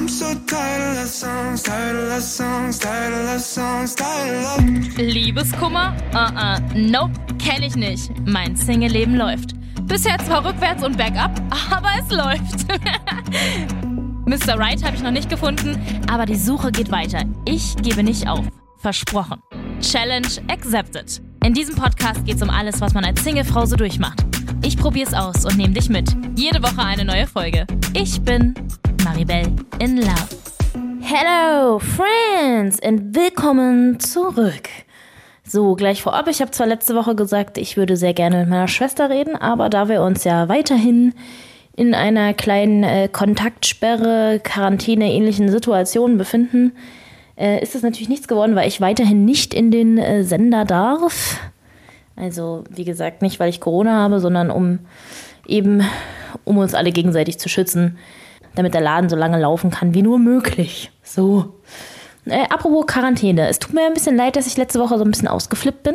I'm so tired of songs, tired of songs, tired of songs, tired of. Liebeskummer? Uh-uh. Nope, kenne ich nicht. Mein Single-Leben läuft. Bisher zwar rückwärts und bergab, aber es läuft. Mr. Right habe ich noch nicht gefunden, aber die Suche geht weiter. Ich gebe nicht auf. Versprochen. Challenge accepted. In diesem Podcast geht es um alles, was man als Singlefrau so durchmacht. Ich probiere es aus und nehme dich mit. Jede Woche eine neue Folge. Ich bin Maribel in Love. Hello, Friends, und willkommen zurück. So, gleich vorab, ich habe zwar letzte Woche gesagt, ich würde sehr gerne mit meiner Schwester reden, aber da wir uns ja weiterhin in einer kleinen äh, Kontaktsperre, Quarantäne ähnlichen Situation befinden, äh, ist es natürlich nichts geworden, weil ich weiterhin nicht in den äh, Sender darf. Also, wie gesagt, nicht, weil ich Corona habe, sondern um eben, um uns alle gegenseitig zu schützen, damit der Laden so lange laufen kann wie nur möglich. So. Äh, apropos Quarantäne. Es tut mir ein bisschen leid, dass ich letzte Woche so ein bisschen ausgeflippt bin.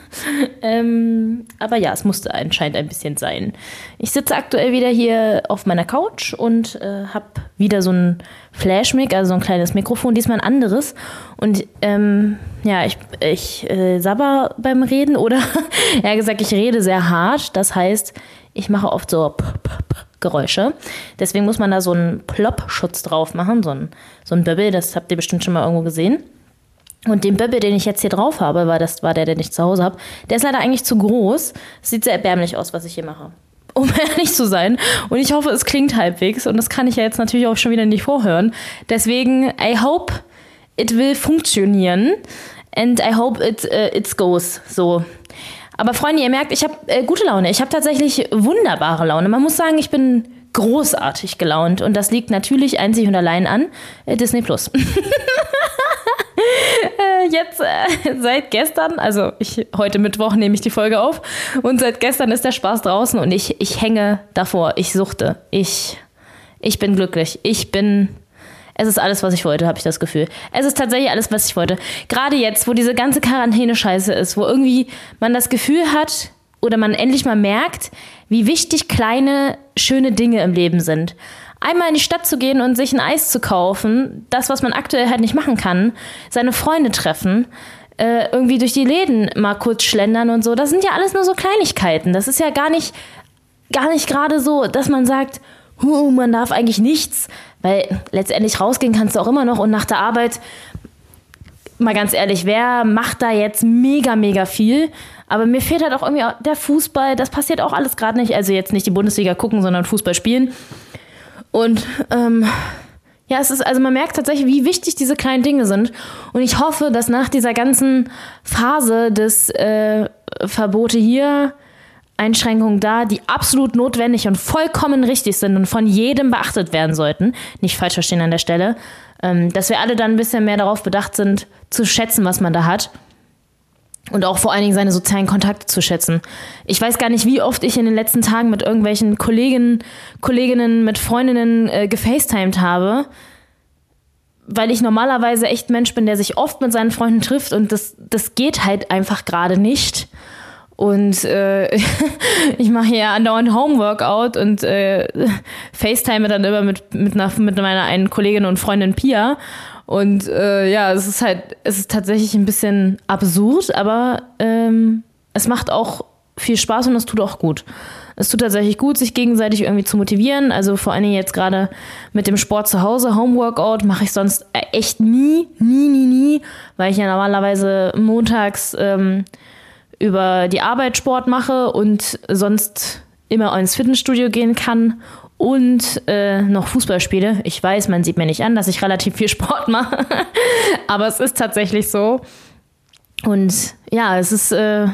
ähm, aber ja, es musste anscheinend ein bisschen sein. Ich sitze aktuell wieder hier auf meiner Couch und äh, habe wieder so ein Flashmic, also so ein kleines Mikrofon, diesmal ein anderes. Und ähm, ja, ich, ich äh, sabber beim Reden oder er gesagt, ich rede sehr hart. Das heißt, ich mache oft so P -p -p Geräusche. Deswegen muss man da so einen Plop-Schutz drauf machen, so ein, so ein Böbbel, das habt ihr bestimmt schon mal irgendwo gesehen. Und den Böbbel, den ich jetzt hier drauf habe, weil das war der, den ich zu Hause habe, der ist leider eigentlich zu groß. Es sieht sehr erbärmlich aus, was ich hier mache. Um ehrlich zu sein. Und ich hoffe, es klingt halbwegs. Und das kann ich ja jetzt natürlich auch schon wieder nicht vorhören. Deswegen, I hope it will funktionieren. And I hope it, uh, it goes. So. Aber Freunde, ihr merkt, ich habe äh, gute Laune. Ich habe tatsächlich wunderbare Laune. Man muss sagen, ich bin großartig gelaunt. Und das liegt natürlich einzig und allein an äh, Disney Plus. Äh, jetzt äh, seit gestern, also ich, heute Mittwoch nehme ich die Folge auf und seit gestern ist der Spaß draußen und ich, ich hänge davor, ich suchte, ich, ich bin glücklich, ich bin es ist alles, was ich wollte, habe ich das Gefühl. Es ist tatsächlich alles, was ich wollte. Gerade jetzt, wo diese ganze Quarantäne-Scheiße ist, wo irgendwie man das Gefühl hat oder man endlich mal merkt, wie wichtig kleine, schöne Dinge im Leben sind. Einmal in die Stadt zu gehen und sich ein Eis zu kaufen, das, was man aktuell halt nicht machen kann, seine Freunde treffen, äh, irgendwie durch die Läden mal kurz schlendern und so, das sind ja alles nur so Kleinigkeiten. Das ist ja gar nicht, gar nicht gerade so, dass man sagt, huh, man darf eigentlich nichts, weil letztendlich rausgehen kannst du auch immer noch und nach der Arbeit, mal ganz ehrlich, wer macht da jetzt mega, mega viel? Aber mir fehlt halt auch irgendwie der Fußball, das passiert auch alles gerade nicht. Also jetzt nicht die Bundesliga gucken, sondern Fußball spielen. Und ähm, ja, es ist, also man merkt tatsächlich, wie wichtig diese kleinen Dinge sind. Und ich hoffe, dass nach dieser ganzen Phase des äh, Verbote hier, Einschränkungen da, die absolut notwendig und vollkommen richtig sind und von jedem beachtet werden sollten. Nicht falsch verstehen an der Stelle. Ähm, dass wir alle dann ein bisschen mehr darauf bedacht sind, zu schätzen, was man da hat. Und auch vor allen Dingen seine sozialen Kontakte zu schätzen. Ich weiß gar nicht, wie oft ich in den letzten Tagen mit irgendwelchen Kolleginnen, Kolleginnen, mit Freundinnen äh, gefacetimed habe, weil ich normalerweise echt Mensch bin, der sich oft mit seinen Freunden trifft und das, das geht halt einfach gerade nicht. Und äh, ich mache ja andauernd Homeworkout und äh, FaceTime dann immer mit, mit, einer, mit meiner einen Kollegin und Freundin Pia. Und äh, ja, es ist halt, es ist tatsächlich ein bisschen absurd, aber ähm, es macht auch viel Spaß und es tut auch gut. Es tut tatsächlich gut, sich gegenseitig irgendwie zu motivieren. Also vor allen Dingen jetzt gerade mit dem Sport zu Hause, Homeworkout, mache ich sonst echt nie, nie, nie, nie, weil ich ja normalerweise montags ähm, über die Arbeit Sport mache und sonst immer ins Fitnessstudio gehen kann und äh, noch Fußball spiele. Ich weiß, man sieht mir nicht an, dass ich relativ viel Sport mache, aber es ist tatsächlich so. Und ja, es ist, äh,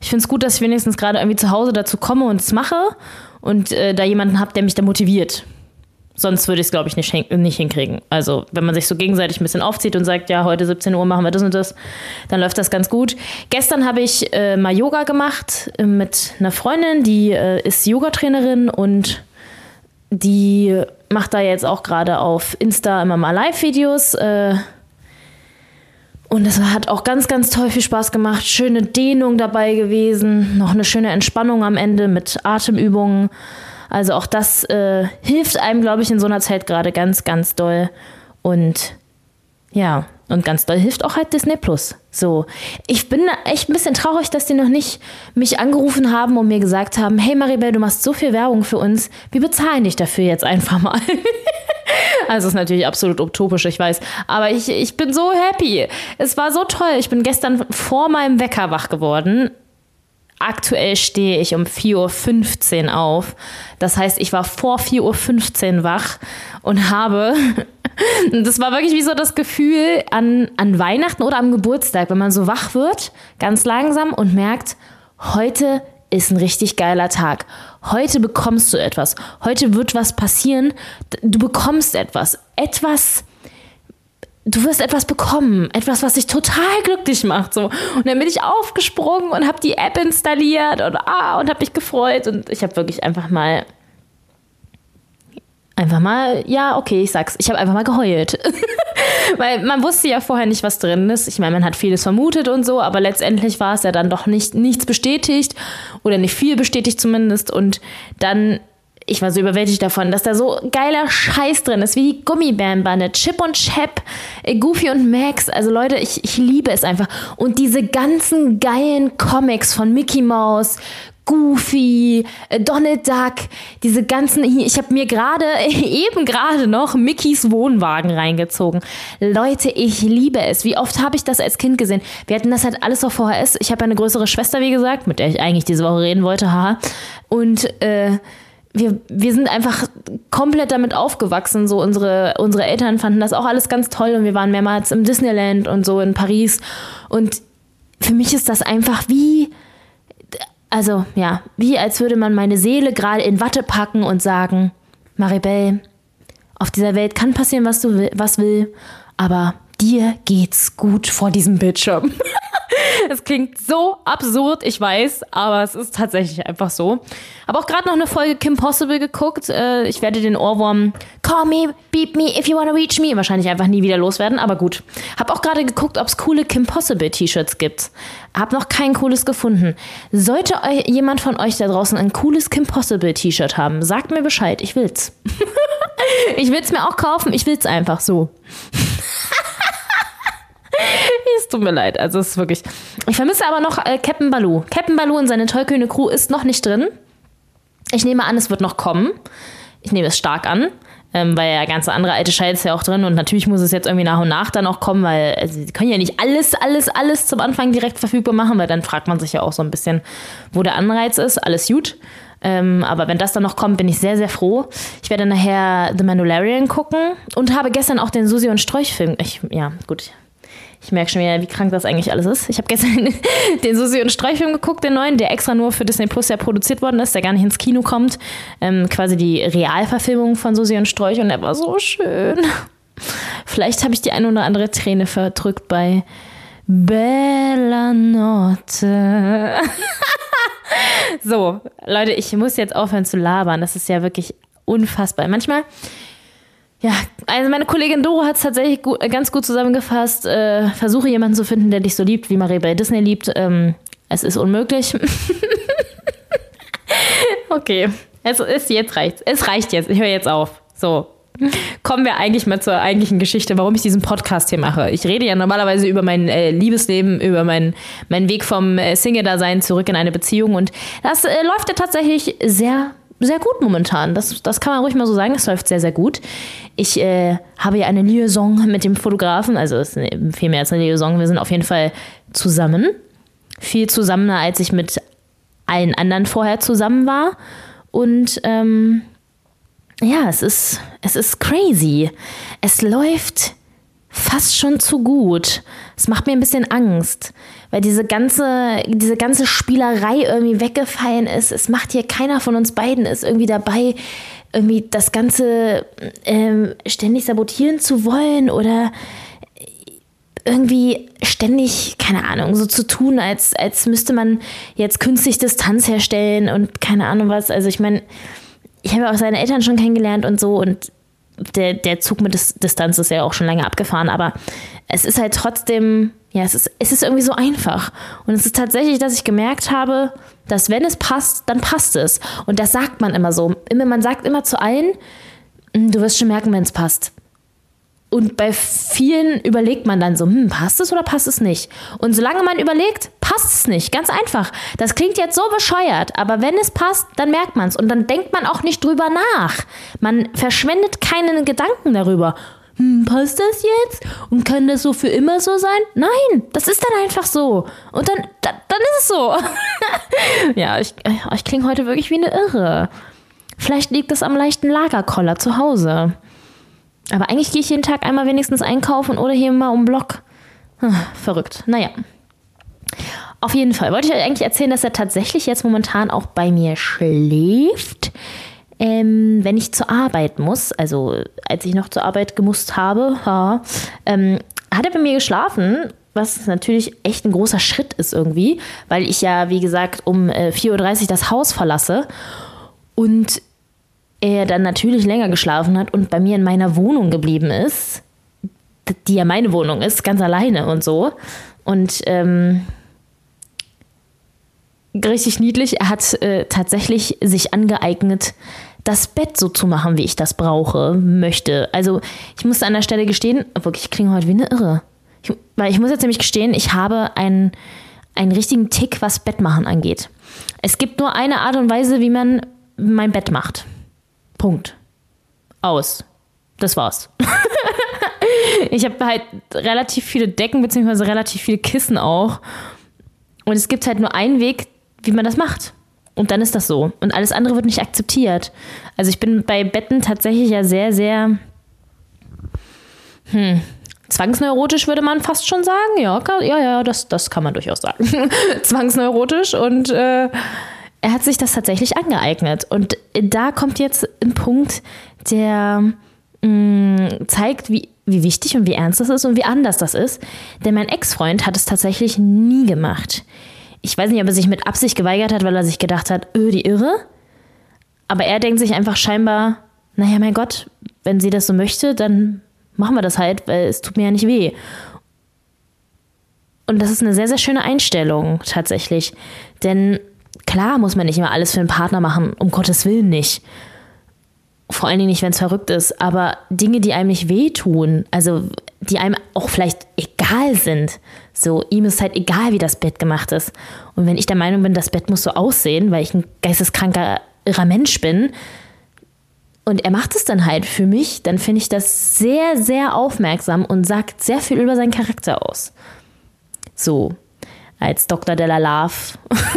ich finde es gut, dass ich wenigstens gerade irgendwie zu Hause dazu komme und es mache und äh, da jemanden habe, der mich da motiviert. Sonst würde ich es, glaube ich, nicht, nicht hinkriegen. Also, wenn man sich so gegenseitig ein bisschen aufzieht und sagt, ja, heute 17 Uhr machen wir das und das, dann läuft das ganz gut. Gestern habe ich äh, mal Yoga gemacht äh, mit einer Freundin, die äh, ist Yogatrainerin und die macht da jetzt auch gerade auf Insta immer mal Live-Videos. Äh, und es hat auch ganz, ganz toll viel Spaß gemacht. Schöne Dehnung dabei gewesen. Noch eine schöne Entspannung am Ende mit Atemübungen. Also auch das äh, hilft einem, glaube ich, in so einer Zeit gerade ganz, ganz doll. Und ja, und ganz doll hilft auch halt Disney Plus. So, ich bin echt ein bisschen traurig, dass die noch nicht mich angerufen haben und mir gesagt haben, hey Maribel, du machst so viel Werbung für uns, wir bezahlen dich dafür jetzt einfach mal. also ist natürlich absolut utopisch, ich weiß, aber ich, ich bin so happy. Es war so toll. Ich bin gestern vor meinem Wecker wach geworden. Aktuell stehe ich um 4.15 Uhr auf. Das heißt, ich war vor 4.15 Uhr wach und habe das war wirklich wie so das Gefühl an, an Weihnachten oder am Geburtstag, wenn man so wach wird, ganz langsam und merkt, heute ist ein richtig geiler Tag. Heute bekommst du etwas. Heute wird was passieren. Du bekommst etwas. Etwas. Du wirst etwas bekommen. Etwas, was dich total glücklich macht. So. Und dann bin ich aufgesprungen und habe die App installiert und, ah, und habe mich gefreut. Und ich habe wirklich einfach mal einfach mal, ja, okay, ich sag's, ich habe einfach mal geheult. Weil man wusste ja vorher nicht, was drin ist. Ich meine, man hat vieles vermutet und so, aber letztendlich war es ja dann doch nicht nichts bestätigt oder nicht viel bestätigt zumindest. Und dann, ich war so überwältigt davon, dass da so geiler Scheiß drin ist, wie die Gummibärenbande, Chip und Chap, äh, Goofy und Max. Also Leute, ich, ich liebe es einfach. Und diese ganzen geilen Comics von Mickey Mouse, Goofy, äh, Donald Duck, diese ganzen, ich habe mir gerade, eben gerade noch Mickys Wohnwagen reingezogen. Leute, ich liebe es. Wie oft habe ich das als Kind gesehen? Wir hatten das halt alles auf VHS. Ich habe eine größere Schwester, wie gesagt, mit der ich eigentlich diese Woche reden wollte, haha. Und äh, wir, wir sind einfach komplett damit aufgewachsen. So unsere, unsere Eltern fanden das auch alles ganz toll und wir waren mehrmals im Disneyland und so in Paris. Und für mich ist das einfach wie also ja, wie als würde man meine Seele gerade in Watte packen und sagen, Maribel, auf dieser Welt kann passieren, was du will, was will, aber dir geht's gut vor diesem Bildschirm. Es klingt so absurd, ich weiß, aber es ist tatsächlich einfach so. Habe auch gerade noch eine Folge Kim Possible geguckt. Äh, ich werde den Ohrwurm Call me, beep me if you wanna reach me wahrscheinlich einfach nie wieder loswerden, aber gut. Habe auch gerade geguckt, ob es coole Kim Possible T-Shirts gibt. Hab noch kein cooles gefunden. Sollte jemand von euch da draußen ein cooles Kim Possible T-Shirt haben, sagt mir Bescheid, ich will's. ich will's mir auch kaufen, ich will's einfach so. es tut mir leid. Also es ist wirklich. Ich vermisse aber noch äh, Captain Baloo. Captain Baloo und seine tollkühne Crew ist noch nicht drin. Ich nehme an, es wird noch kommen. Ich nehme es stark an. Ähm, weil ja ganze andere alte Scheiß ja auch drin und natürlich muss es jetzt irgendwie nach und nach dann auch kommen, weil also, sie können ja nicht alles, alles, alles zum Anfang direkt verfügbar machen, weil dann fragt man sich ja auch so ein bisschen, wo der Anreiz ist. Alles gut. Ähm, aber wenn das dann noch kommt, bin ich sehr, sehr froh. Ich werde nachher The Mandalorian gucken und habe gestern auch den Susi und Strolch-Film. Ja, gut, ich merke schon wieder, wie krank das eigentlich alles ist. Ich habe gestern den Susi und Streichfilm geguckt, den neuen, der extra nur für Disney Plus ja produziert worden ist, der gar nicht ins Kino kommt. Ähm, quasi die Realverfilmung von Susi und Sträuch und der war so schön. Vielleicht habe ich die eine oder andere Träne verdrückt bei Bella Notte. so, Leute, ich muss jetzt aufhören zu labern. Das ist ja wirklich unfassbar. Manchmal ja, also meine Kollegin Doro hat es tatsächlich gut, äh, ganz gut zusammengefasst. Äh, versuche jemanden zu finden, der dich so liebt, wie Marie bei Disney liebt. Ähm, es ist unmöglich. okay, es ist jetzt reicht. Es reicht jetzt. Ich höre jetzt auf. So. Kommen wir eigentlich mal zur eigentlichen Geschichte, warum ich diesen Podcast hier mache. Ich rede ja normalerweise über mein äh, Liebesleben, über meinen mein Weg vom äh, Single-Dasein zurück in eine Beziehung und das äh, läuft ja tatsächlich sehr sehr gut momentan. Das, das kann man ruhig mal so sagen. Es läuft sehr, sehr gut. Ich äh, habe ja eine Liaison mit dem Fotografen, also es ist viel mehr als eine Liaison. Wir sind auf jeden Fall zusammen. Viel zusammener, als ich mit allen anderen vorher zusammen war. Und ähm, ja, es ist, es ist crazy. Es läuft fast schon zu gut. Es macht mir ein bisschen Angst, weil diese ganze, diese ganze Spielerei irgendwie weggefallen ist. Es macht hier keiner von uns beiden ist irgendwie dabei, irgendwie das Ganze ähm, ständig sabotieren zu wollen oder irgendwie ständig, keine Ahnung, so zu tun, als, als müsste man jetzt künstlich Distanz herstellen und keine Ahnung was. Also ich meine, ich habe auch seine Eltern schon kennengelernt und so und der, der Zug mit Distanz ist ja auch schon lange abgefahren, aber es ist halt trotzdem, Ja, es ist, es ist irgendwie so einfach. Und es ist tatsächlich, dass ich gemerkt habe, dass wenn es passt, dann passt es. Und das sagt man immer so. Man sagt immer zu allen, hm, du wirst schon merken, wenn es passt. Und bei vielen überlegt man dann so, hm, passt es oder passt es nicht? Und solange man überlegt, passt es nicht. Ganz einfach. Das klingt jetzt so bescheuert, aber wenn es passt, dann merkt man es. Und dann denkt man auch nicht drüber nach. Man verschwendet keinen Gedanken darüber. Hm, passt das jetzt? Und kann das so für immer so sein? Nein, das ist dann einfach so. Und dann, dann, dann ist es so. ja, ich, ich klinge heute wirklich wie eine Irre. Vielleicht liegt es am leichten Lagerkoller zu Hause. Aber eigentlich gehe ich jeden Tag einmal wenigstens einkaufen oder hier mal um Block. Hm, verrückt. Naja. Auf jeden Fall wollte ich euch eigentlich erzählen, dass er tatsächlich jetzt momentan auch bei mir schläft, ähm, wenn ich zur Arbeit muss. Also als ich noch zur Arbeit gemusst habe, ha, ähm, hat er bei mir geschlafen, was natürlich echt ein großer Schritt ist irgendwie, weil ich ja, wie gesagt, um äh, 4.30 Uhr das Haus verlasse. Und er dann natürlich länger geschlafen hat und bei mir in meiner Wohnung geblieben ist, die ja meine Wohnung ist, ganz alleine und so. Und ähm, richtig niedlich, er hat äh, tatsächlich sich angeeignet, das Bett so zu machen, wie ich das brauche, möchte. Also ich musste an der Stelle gestehen, wirklich, ich klinge heute wie eine Irre. Ich, weil ich muss jetzt nämlich gestehen, ich habe einen, einen richtigen Tick, was Bettmachen angeht. Es gibt nur eine Art und Weise, wie man mein Bett macht. Punkt. Aus. Das war's. ich habe halt relativ viele Decken, beziehungsweise relativ viele Kissen auch. Und es gibt halt nur einen Weg, wie man das macht. Und dann ist das so. Und alles andere wird nicht akzeptiert. Also ich bin bei Betten tatsächlich ja sehr, sehr hm, zwangsneurotisch, würde man fast schon sagen. Ja, ja, ja, das, das kann man durchaus sagen. zwangsneurotisch und äh, er hat sich das tatsächlich angeeignet. Und da kommt jetzt ein Punkt, der mh, mm, zeigt, wie, wie wichtig und wie ernst das ist und wie anders das ist. Denn mein Ex-Freund hat es tatsächlich nie gemacht. Ich weiß nicht, ob er sich mit Absicht geweigert hat, weil er sich gedacht hat, öh, die Irre. Aber er denkt sich einfach scheinbar, naja, mein Gott, wenn sie das so möchte, dann machen wir das halt, weil es tut mir ja nicht weh. Und das ist eine sehr, sehr schöne Einstellung tatsächlich. Denn Klar muss man nicht immer alles für einen Partner machen, um Gottes Willen nicht. Vor allen Dingen nicht, wenn es verrückt ist. Aber Dinge, die einem nicht wehtun, also die einem auch vielleicht egal sind. So, ihm ist halt egal, wie das Bett gemacht ist. Und wenn ich der Meinung bin, das Bett muss so aussehen, weil ich ein geisteskranker, irrer Mensch bin, und er macht es dann halt für mich, dann finde ich das sehr, sehr aufmerksam und sagt sehr viel über seinen Charakter aus. So, als Dr. Della Love.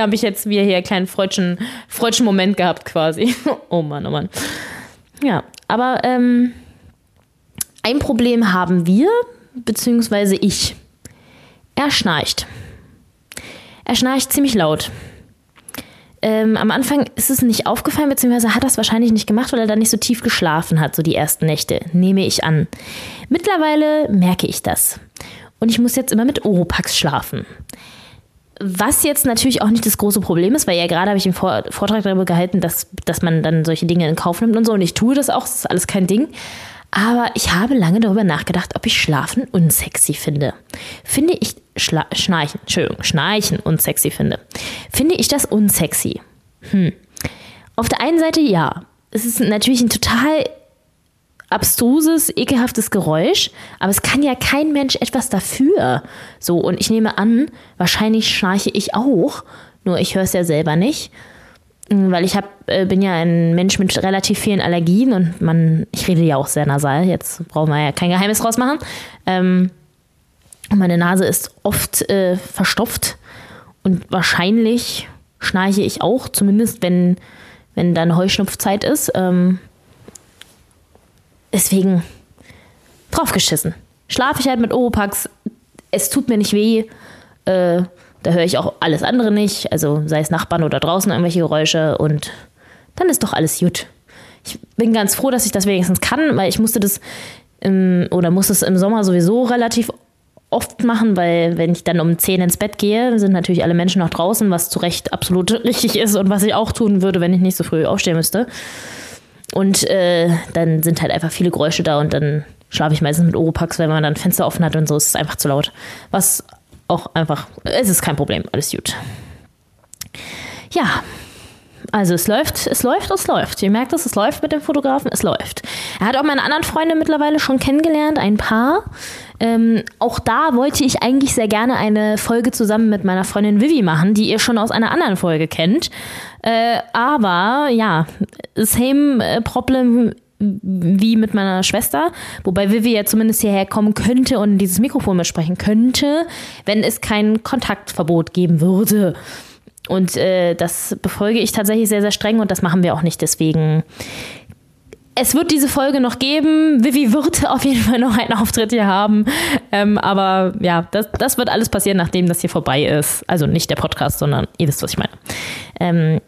habe ich jetzt wieder hier einen kleinen freudschen, freudschen Moment gehabt quasi. oh Mann, oh Mann. Ja, aber ähm, ein Problem haben wir, beziehungsweise ich. Er schnarcht. Er schnarcht ziemlich laut. Ähm, am Anfang ist es nicht aufgefallen, beziehungsweise hat er es wahrscheinlich nicht gemacht, weil er da nicht so tief geschlafen hat, so die ersten Nächte, nehme ich an. Mittlerweile merke ich das. Und ich muss jetzt immer mit Oropax schlafen. Was jetzt natürlich auch nicht das große Problem ist, weil ja gerade habe ich einen Vortrag darüber gehalten, dass, dass man dann solche Dinge in Kauf nimmt und so. Und ich tue das auch, das ist alles kein Ding. Aber ich habe lange darüber nachgedacht, ob ich Schlafen unsexy finde. Finde ich Schla Schnarchen, Entschuldigung, Schnarchen unsexy finde. Finde ich das unsexy? Hm. Auf der einen Seite ja. Es ist natürlich ein total abstruses, ekelhaftes Geräusch, aber es kann ja kein Mensch etwas dafür. So, und ich nehme an, wahrscheinlich schnarche ich auch, nur ich höre es ja selber nicht. Weil ich hab, äh, bin ja ein Mensch mit relativ vielen Allergien und man, ich rede ja auch sehr nasal, jetzt brauchen wir ja kein Geheimnis draus machen. Ähm, meine Nase ist oft äh, verstopft und wahrscheinlich schnarche ich auch, zumindest wenn, wenn dann Heuschnupfzeit ist. Ähm, Deswegen draufgeschissen. Schlafe ich halt mit Oropax. Es tut mir nicht weh. Äh, da höre ich auch alles andere nicht. Also sei es Nachbarn oder draußen irgendwelche Geräusche. Und dann ist doch alles gut. Ich bin ganz froh, dass ich das wenigstens kann, weil ich musste das im, oder muss es im Sommer sowieso relativ oft machen, weil wenn ich dann um 10 ins Bett gehe, sind natürlich alle Menschen noch draußen, was zu Recht absolut richtig ist und was ich auch tun würde, wenn ich nicht so früh aufstehen müsste. Und äh, dann sind halt einfach viele Geräusche da und dann schlafe ich meistens mit Oropax, weil man dann Fenster offen hat und so ist es einfach zu laut. Was auch einfach, es ist kein Problem, alles gut. Ja, also es läuft, es läuft, es läuft. Ihr merkt es, es läuft mit dem Fotografen, es läuft. Er hat auch meine anderen Freunde mittlerweile schon kennengelernt, ein paar. Ähm, auch da wollte ich eigentlich sehr gerne eine Folge zusammen mit meiner Freundin Vivi machen, die ihr schon aus einer anderen Folge kennt. Äh, aber ja, same äh, problem wie mit meiner Schwester, wobei Vivi ja zumindest hierher kommen könnte und dieses Mikrofon mitsprechen könnte, wenn es kein Kontaktverbot geben würde. Und äh, das befolge ich tatsächlich sehr, sehr streng und das machen wir auch nicht. Deswegen, es wird diese Folge noch geben. Vivi wird auf jeden Fall noch einen Auftritt hier haben. Ähm, aber ja, das, das wird alles passieren, nachdem das hier vorbei ist. Also nicht der Podcast, sondern ihr wisst, was ich meine. Ähm,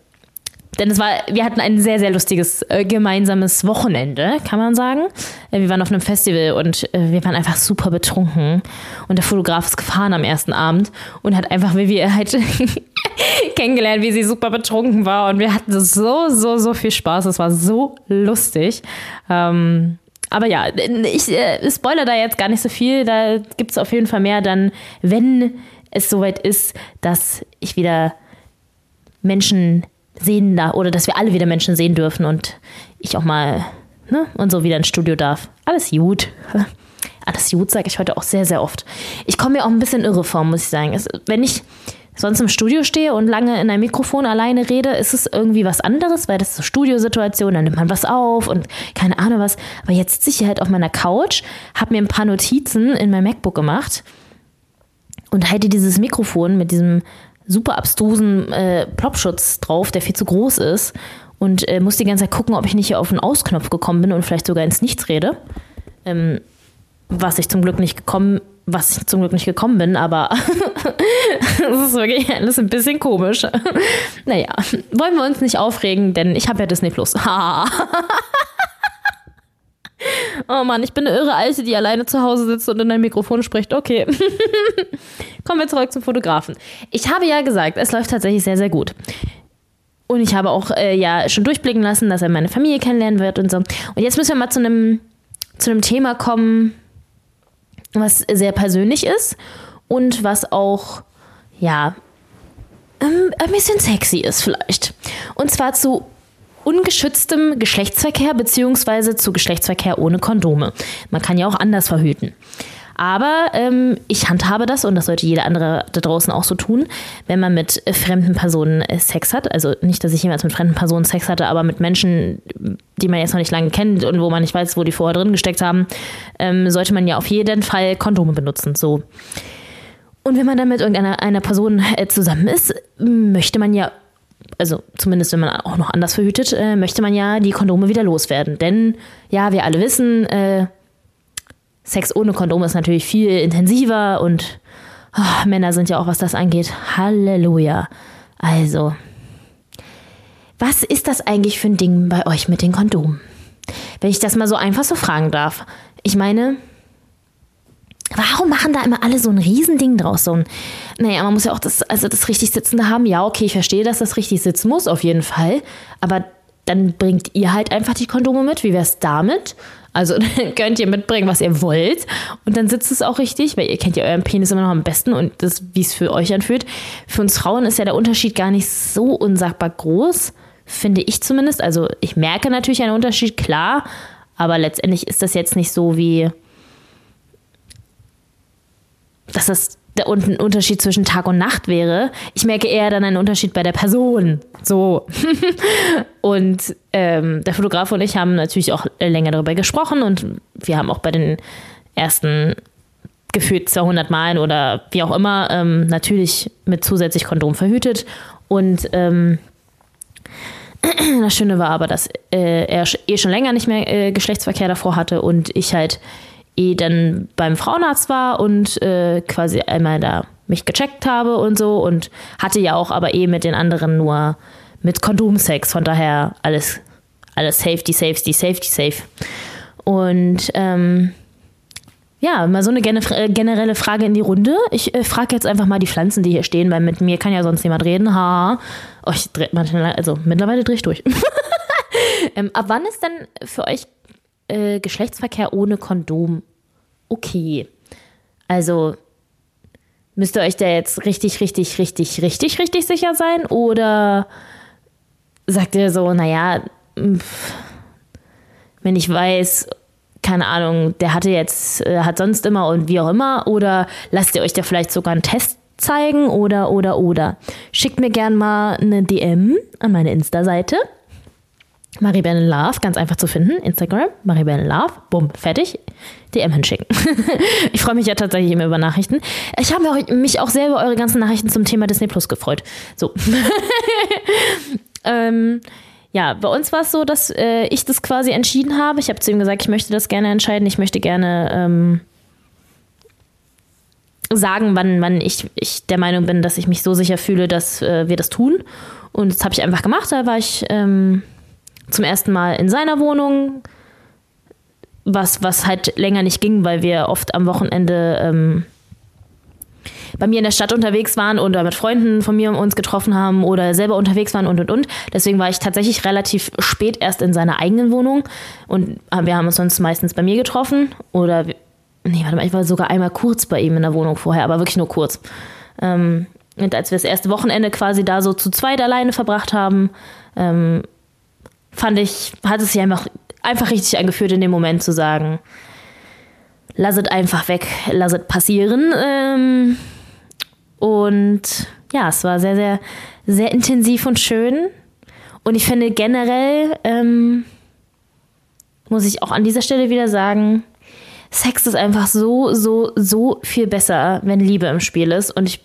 denn es war, wir hatten ein sehr, sehr lustiges äh, gemeinsames Wochenende, kann man sagen. Äh, wir waren auf einem Festival und äh, wir waren einfach super betrunken. Und der Fotograf ist gefahren am ersten Abend und hat einfach, wie wir halt kennengelernt, wie sie super betrunken war. Und wir hatten so, so, so viel Spaß. Es war so lustig. Ähm, aber ja, ich äh, spoiler da jetzt gar nicht so viel. Da gibt es auf jeden Fall mehr dann, wenn es soweit ist, dass ich wieder Menschen sehen da oder dass wir alle wieder Menschen sehen dürfen und ich auch mal ne, und so wieder ins Studio darf. Alles gut. Alles gut, sage ich heute auch sehr, sehr oft. Ich komme mir auch ein bisschen irre vor, muss ich sagen. Es, wenn ich sonst im Studio stehe und lange in einem Mikrofon alleine rede, ist es irgendwie was anderes, weil das ist so Studiosituation, dann nimmt man was auf und keine Ahnung was. Aber jetzt hier halt auf meiner Couch, habe mir ein paar Notizen in mein MacBook gemacht und halte dieses Mikrofon mit diesem super abstrusen äh, Plopschutz drauf, der viel zu groß ist. Und äh, muss die ganze Zeit gucken, ob ich nicht hier auf den Ausknopf gekommen bin und vielleicht sogar ins Nichts rede. Ähm, was ich zum Glück nicht gekommen, was ich zum Glück nicht gekommen bin, aber das ist wirklich alles ein bisschen komisch. naja, wollen wir uns nicht aufregen, denn ich habe ja Disney Plus. Oh Mann, ich bin eine irre Alte, die alleine zu Hause sitzt und in ein Mikrofon spricht. Okay. Kommen wir zurück zum Fotografen. Ich habe ja gesagt, es läuft tatsächlich sehr, sehr gut. Und ich habe auch äh, ja schon durchblicken lassen, dass er meine Familie kennenlernen wird und so. Und jetzt müssen wir mal zu einem zu einem Thema kommen, was sehr persönlich ist und was auch ja ähm, ein bisschen sexy ist vielleicht. Und zwar zu ungeschütztem Geschlechtsverkehr beziehungsweise zu Geschlechtsverkehr ohne Kondome. Man kann ja auch anders verhüten. Aber ähm, ich handhabe das und das sollte jeder andere da draußen auch so tun, wenn man mit fremden Personen äh, Sex hat. Also nicht, dass ich jemals mit fremden Personen Sex hatte, aber mit Menschen, die man jetzt noch nicht lange kennt und wo man nicht weiß, wo die vorher drin gesteckt haben, ähm, sollte man ja auf jeden Fall Kondome benutzen. So. Und wenn man dann mit irgendeiner einer Person äh, zusammen ist, möchte man ja also zumindest wenn man auch noch anders verhütet, äh, möchte man ja die Kondome wieder loswerden. Denn ja, wir alle wissen, äh, Sex ohne Kondom ist natürlich viel intensiver und oh, Männer sind ja auch, was das angeht. Halleluja. Also, was ist das eigentlich für ein Ding bei euch mit den Kondomen? Wenn ich das mal so einfach so fragen darf. Ich meine, Warum machen da immer alle so ein Riesending draus? So ein, naja, man muss ja auch das, also das richtig Sitzende haben. Ja, okay, ich verstehe, dass das richtig sitzen muss, auf jeden Fall. Aber dann bringt ihr halt einfach die Kondome mit. Wie wäre es damit? Also dann könnt ihr mitbringen, was ihr wollt. Und dann sitzt es auch richtig, weil ihr kennt ja euren Penis immer noch am besten und das, wie es für euch anfühlt. Für uns Frauen ist ja der Unterschied gar nicht so unsagbar groß, finde ich zumindest. Also ich merke natürlich einen Unterschied, klar. Aber letztendlich ist das jetzt nicht so wie dass das der Unterschied zwischen Tag und Nacht wäre. Ich merke eher dann einen Unterschied bei der Person. So. und ähm, der Fotograf und ich haben natürlich auch länger darüber gesprochen und wir haben auch bei den ersten gefühlt 200 Malen oder wie auch immer ähm, natürlich mit zusätzlich Kondom verhütet. Und ähm, das Schöne war aber, dass äh, er eh schon länger nicht mehr äh, Geschlechtsverkehr davor hatte und ich halt eh dann beim Frauenarzt war und äh, quasi einmal da mich gecheckt habe und so und hatte ja auch aber eh mit den anderen nur mit Kondomsex, von daher alles, alles Safety, Safety, Safety, Safe. Und ähm, ja, mal so eine äh, generelle Frage in die Runde. Ich äh, frage jetzt einfach mal die Pflanzen, die hier stehen, weil mit mir kann ja sonst niemand reden. Ha. Oh, ich dreh manchmal, also mittlerweile drehe ich durch. ähm, ab wann ist denn für euch äh, Geschlechtsverkehr ohne Kondom okay. Also müsst ihr euch da jetzt richtig, richtig, richtig, richtig, richtig sicher sein? Oder sagt ihr so, naja, wenn ich weiß, keine Ahnung, der hatte jetzt, äh, hat sonst immer und wie auch immer, oder lasst ihr euch da vielleicht sogar einen Test zeigen oder, oder, oder. Schickt mir gern mal eine DM an meine Insta-Seite. Maribel Love, ganz einfach zu finden. Instagram, Maribel Love, bumm, fertig. DM hinschicken. ich freue mich ja tatsächlich immer über Nachrichten. Ich habe mich auch sehr über eure ganzen Nachrichten zum Thema Disney Plus gefreut. So. ähm, ja, bei uns war es so, dass äh, ich das quasi entschieden habe. Ich habe zu ihm gesagt, ich möchte das gerne entscheiden. Ich möchte gerne ähm, sagen, wann, wann ich, ich der Meinung bin, dass ich mich so sicher fühle, dass äh, wir das tun. Und das habe ich einfach gemacht. Da war ich ähm, zum ersten Mal in seiner Wohnung, was, was halt länger nicht ging, weil wir oft am Wochenende ähm, bei mir in der Stadt unterwegs waren oder mit Freunden von mir uns getroffen haben oder selber unterwegs waren und und und. Deswegen war ich tatsächlich relativ spät erst in seiner eigenen Wohnung und wir haben uns sonst meistens bei mir getroffen oder nee, warte mal, ich war sogar einmal kurz bei ihm in der Wohnung vorher, aber wirklich nur kurz. Ähm, und als wir das erste Wochenende quasi da so zu zweit alleine verbracht haben, ähm, fand ich, hat es sich einfach, einfach richtig angeführt, in dem Moment zu sagen, lass es einfach weg, lass es passieren. Ähm, und ja, es war sehr, sehr, sehr intensiv und schön. Und ich finde generell, ähm, muss ich auch an dieser Stelle wieder sagen, Sex ist einfach so, so, so viel besser, wenn Liebe im Spiel ist. Und ich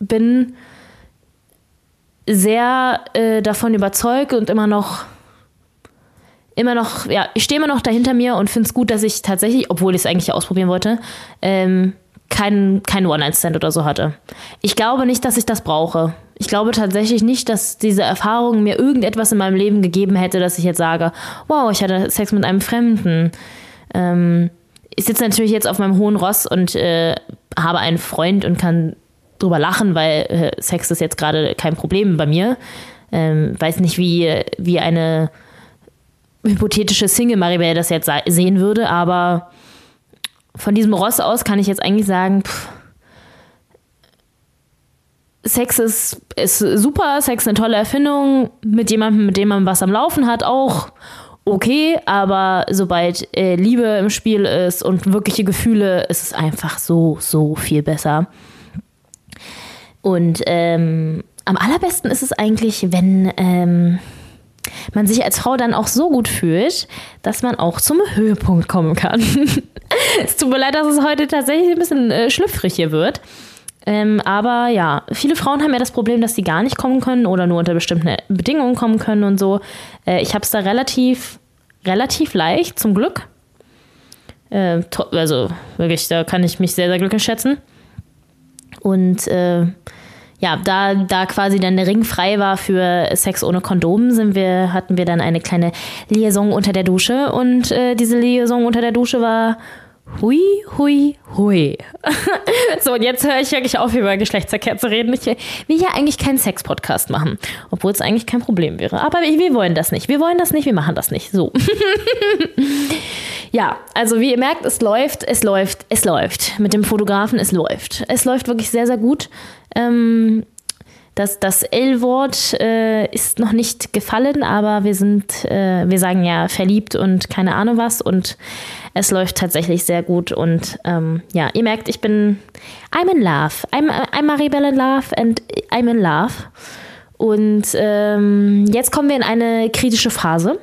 bin sehr äh, davon überzeugt und immer noch immer noch, ja, ich stehe immer noch dahinter mir und finde es gut, dass ich tatsächlich, obwohl ich es eigentlich ausprobieren wollte, ähm, keinen kein One-Night-Stand oder so hatte. Ich glaube nicht, dass ich das brauche. Ich glaube tatsächlich nicht, dass diese Erfahrung mir irgendetwas in meinem Leben gegeben hätte, dass ich jetzt sage, wow, ich hatte Sex mit einem Fremden. Ähm, ich sitze natürlich jetzt auf meinem hohen Ross und äh, habe einen Freund und kann drüber lachen, weil äh, Sex ist jetzt gerade kein Problem bei mir. Ähm, weiß nicht, wie, wie eine hypothetische Single Maribel das jetzt sehen würde, aber von diesem Ross aus kann ich jetzt eigentlich sagen, pff, Sex ist, ist super, Sex ist eine tolle Erfindung, mit jemandem, mit dem man was am Laufen hat, auch okay, aber sobald äh, Liebe im Spiel ist und wirkliche Gefühle, ist es einfach so, so viel besser. Und ähm, am allerbesten ist es eigentlich, wenn ähm, man sich als Frau dann auch so gut fühlt, dass man auch zum Höhepunkt kommen kann. es tut mir leid, dass es heute tatsächlich ein bisschen äh, schlüpfrig hier wird. Ähm, aber ja, viele Frauen haben ja das Problem, dass sie gar nicht kommen können oder nur unter bestimmten Bedingungen kommen können und so. Äh, ich habe es da relativ, relativ leicht, zum Glück. Äh, also wirklich, da kann ich mich sehr, sehr glücklich schätzen. Und äh, ja, da, da quasi dann der Ring frei war für Sex ohne Kondom, sind wir, hatten wir dann eine kleine Liaison unter der Dusche. Und äh, diese Liaison unter der Dusche war Hui, hui, hui. so, und jetzt höre ich wirklich auf, über Geschlechtsverkehr zu reden. Ich will ja eigentlich keinen Sex-Podcast machen, obwohl es eigentlich kein Problem wäre. Aber wir wollen das nicht. Wir wollen das nicht, wir machen das nicht. So. ja, also wie ihr merkt, es läuft, es läuft, es läuft. Mit dem Fotografen, es läuft. Es läuft wirklich sehr, sehr gut. Ähm, das, das L-Wort äh, ist noch nicht gefallen, aber wir sind, äh, wir sagen ja verliebt und keine Ahnung was und es läuft tatsächlich sehr gut und ähm, ja, ihr merkt, ich bin, I'm in love. I'm, I'm Maribel in love and I'm in love. Und ähm, jetzt kommen wir in eine kritische Phase.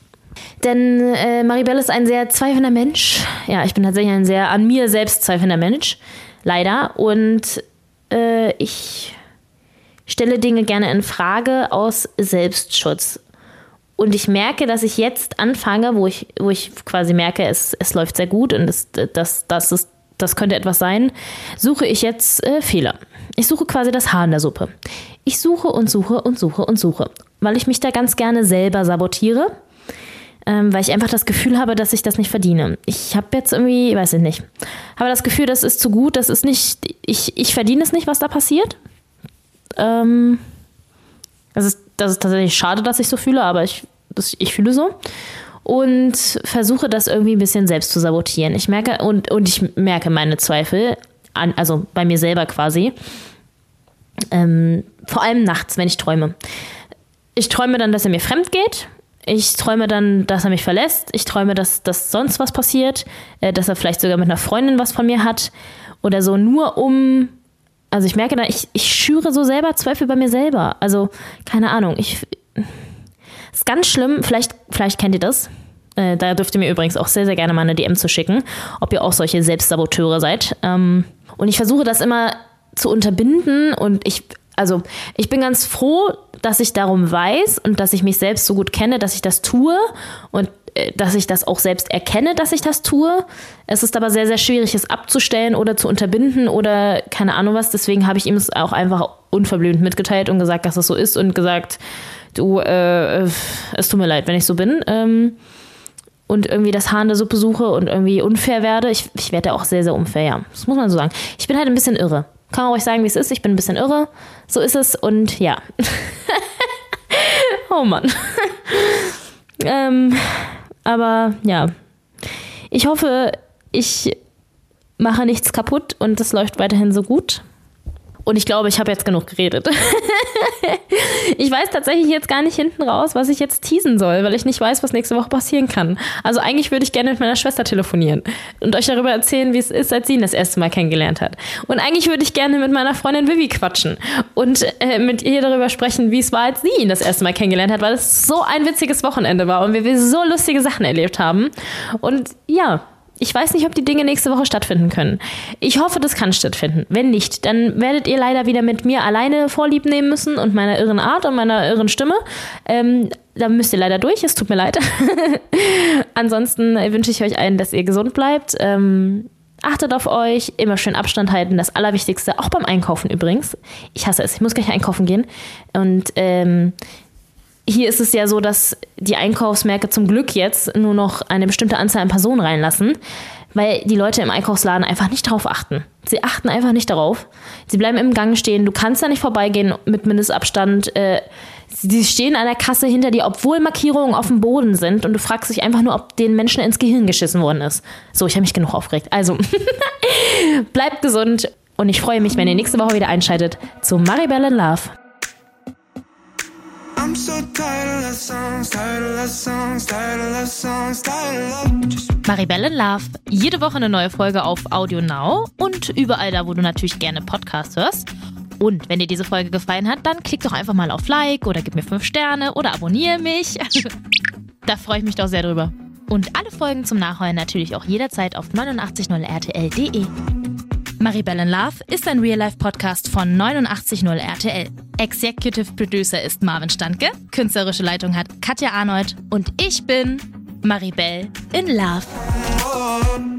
Denn äh, Maribel ist ein sehr zweifelnder Mensch. Ja, ich bin tatsächlich ein sehr an mir selbst zweifelnder Mensch. Leider. Und äh, ich stelle Dinge gerne in Frage aus Selbstschutz. Und ich merke, dass ich jetzt anfange, wo ich, wo ich quasi merke, es, es läuft sehr gut und es, das, das, ist, das könnte etwas sein, suche ich jetzt äh, Fehler. Ich suche quasi das Haar in der Suppe. Ich suche und suche und suche und suche, weil ich mich da ganz gerne selber sabotiere, ähm, weil ich einfach das Gefühl habe, dass ich das nicht verdiene. Ich habe jetzt irgendwie, weiß ich nicht, habe das Gefühl, das ist zu gut, das ist nicht, ich, ich verdiene es nicht, was da passiert. Ähm, das ist, das ist tatsächlich schade, dass ich so fühle, aber ich, das, ich fühle so. und versuche das irgendwie ein bisschen selbst zu sabotieren. Ich merke und, und ich merke meine Zweifel, an, also bei mir selber quasi. Ähm, vor allem nachts, wenn ich träume. Ich träume dann, dass er mir fremd geht. Ich träume dann, dass er mich verlässt. Ich träume, dass, dass sonst was passiert. Äh, dass er vielleicht sogar mit einer Freundin was von mir hat. Oder so, nur um. Also ich merke dann, ich, ich schüre so selber Zweifel bei mir selber. Also, keine Ahnung. Ich. Ist ganz schlimm. Vielleicht, vielleicht kennt ihr das. Äh, da dürft ihr mir übrigens auch sehr, sehr gerne mal eine DM zu schicken, ob ihr auch solche Selbstsaboteure seid. Ähm, und ich versuche das immer zu unterbinden und ich, also ich bin ganz froh, dass ich darum weiß und dass ich mich selbst so gut kenne, dass ich das tue und äh, dass ich das auch selbst erkenne, dass ich das tue. Es ist aber sehr, sehr schwierig, es abzustellen oder zu unterbinden oder keine Ahnung was. Deswegen habe ich ihm es auch einfach unverblümt mitgeteilt und gesagt, dass es so ist und gesagt, du, äh, es tut mir leid, wenn ich so bin. Ähm, und irgendwie das Haar in der Suppe suche und irgendwie unfair werde. Ich, ich werde auch sehr, sehr unfair, ja. Das muss man so sagen. Ich bin halt ein bisschen irre. Kann man euch sagen, wie es ist. Ich bin ein bisschen irre. So ist es und ja. oh Mann. ähm, aber ja. Ich hoffe, ich mache nichts kaputt und es läuft weiterhin so gut. Und ich glaube, ich habe jetzt genug geredet. ich weiß tatsächlich jetzt gar nicht hinten raus, was ich jetzt teasen soll, weil ich nicht weiß, was nächste Woche passieren kann. Also eigentlich würde ich gerne mit meiner Schwester telefonieren und euch darüber erzählen, wie es ist, seit sie ihn das erste Mal kennengelernt hat. Und eigentlich würde ich gerne mit meiner Freundin Vivi quatschen und äh, mit ihr darüber sprechen, wie es war, als sie ihn das erste Mal kennengelernt hat, weil es so ein witziges Wochenende war und wir so lustige Sachen erlebt haben. Und ja, ich weiß nicht, ob die Dinge nächste Woche stattfinden können. Ich hoffe, das kann stattfinden. Wenn nicht, dann werdet ihr leider wieder mit mir alleine Vorlieb nehmen müssen und meiner irren Art und meiner irren Stimme. Ähm, da müsst ihr leider durch, es tut mir leid. Ansonsten wünsche ich euch allen, dass ihr gesund bleibt. Ähm, achtet auf euch, immer schön Abstand halten, das Allerwichtigste, auch beim Einkaufen übrigens. Ich hasse es, ich muss gleich einkaufen gehen. Und ähm, hier ist es ja so, dass die Einkaufsmärkte zum Glück jetzt nur noch eine bestimmte Anzahl an Personen reinlassen, weil die Leute im Einkaufsladen einfach nicht darauf achten. Sie achten einfach nicht darauf. Sie bleiben im Gang stehen. Du kannst da nicht vorbeigehen mit Mindestabstand. Äh, sie stehen an der Kasse hinter dir, obwohl Markierungen auf dem Boden sind und du fragst dich einfach nur, ob den Menschen ins Gehirn geschissen worden ist. So, ich habe mich genug aufgeregt. Also, bleibt gesund und ich freue mich, wenn ihr nächste Woche wieder einschaltet zu Maribel in Love. Maribel in Love. Jede Woche eine neue Folge auf Audio Now und überall da, wo du natürlich gerne Podcasts hörst. Und wenn dir diese Folge gefallen hat, dann klick doch einfach mal auf Like oder gib mir 5 Sterne oder abonniere mich. da freue ich mich doch sehr drüber. Und alle Folgen zum Nachholen natürlich auch jederzeit auf 890rtl.de. Maribel in Love ist ein Real-Life-Podcast von 89.0 RTL. Executive Producer ist Marvin Standke, künstlerische Leitung hat Katja Arnold und ich bin Maribel in Love.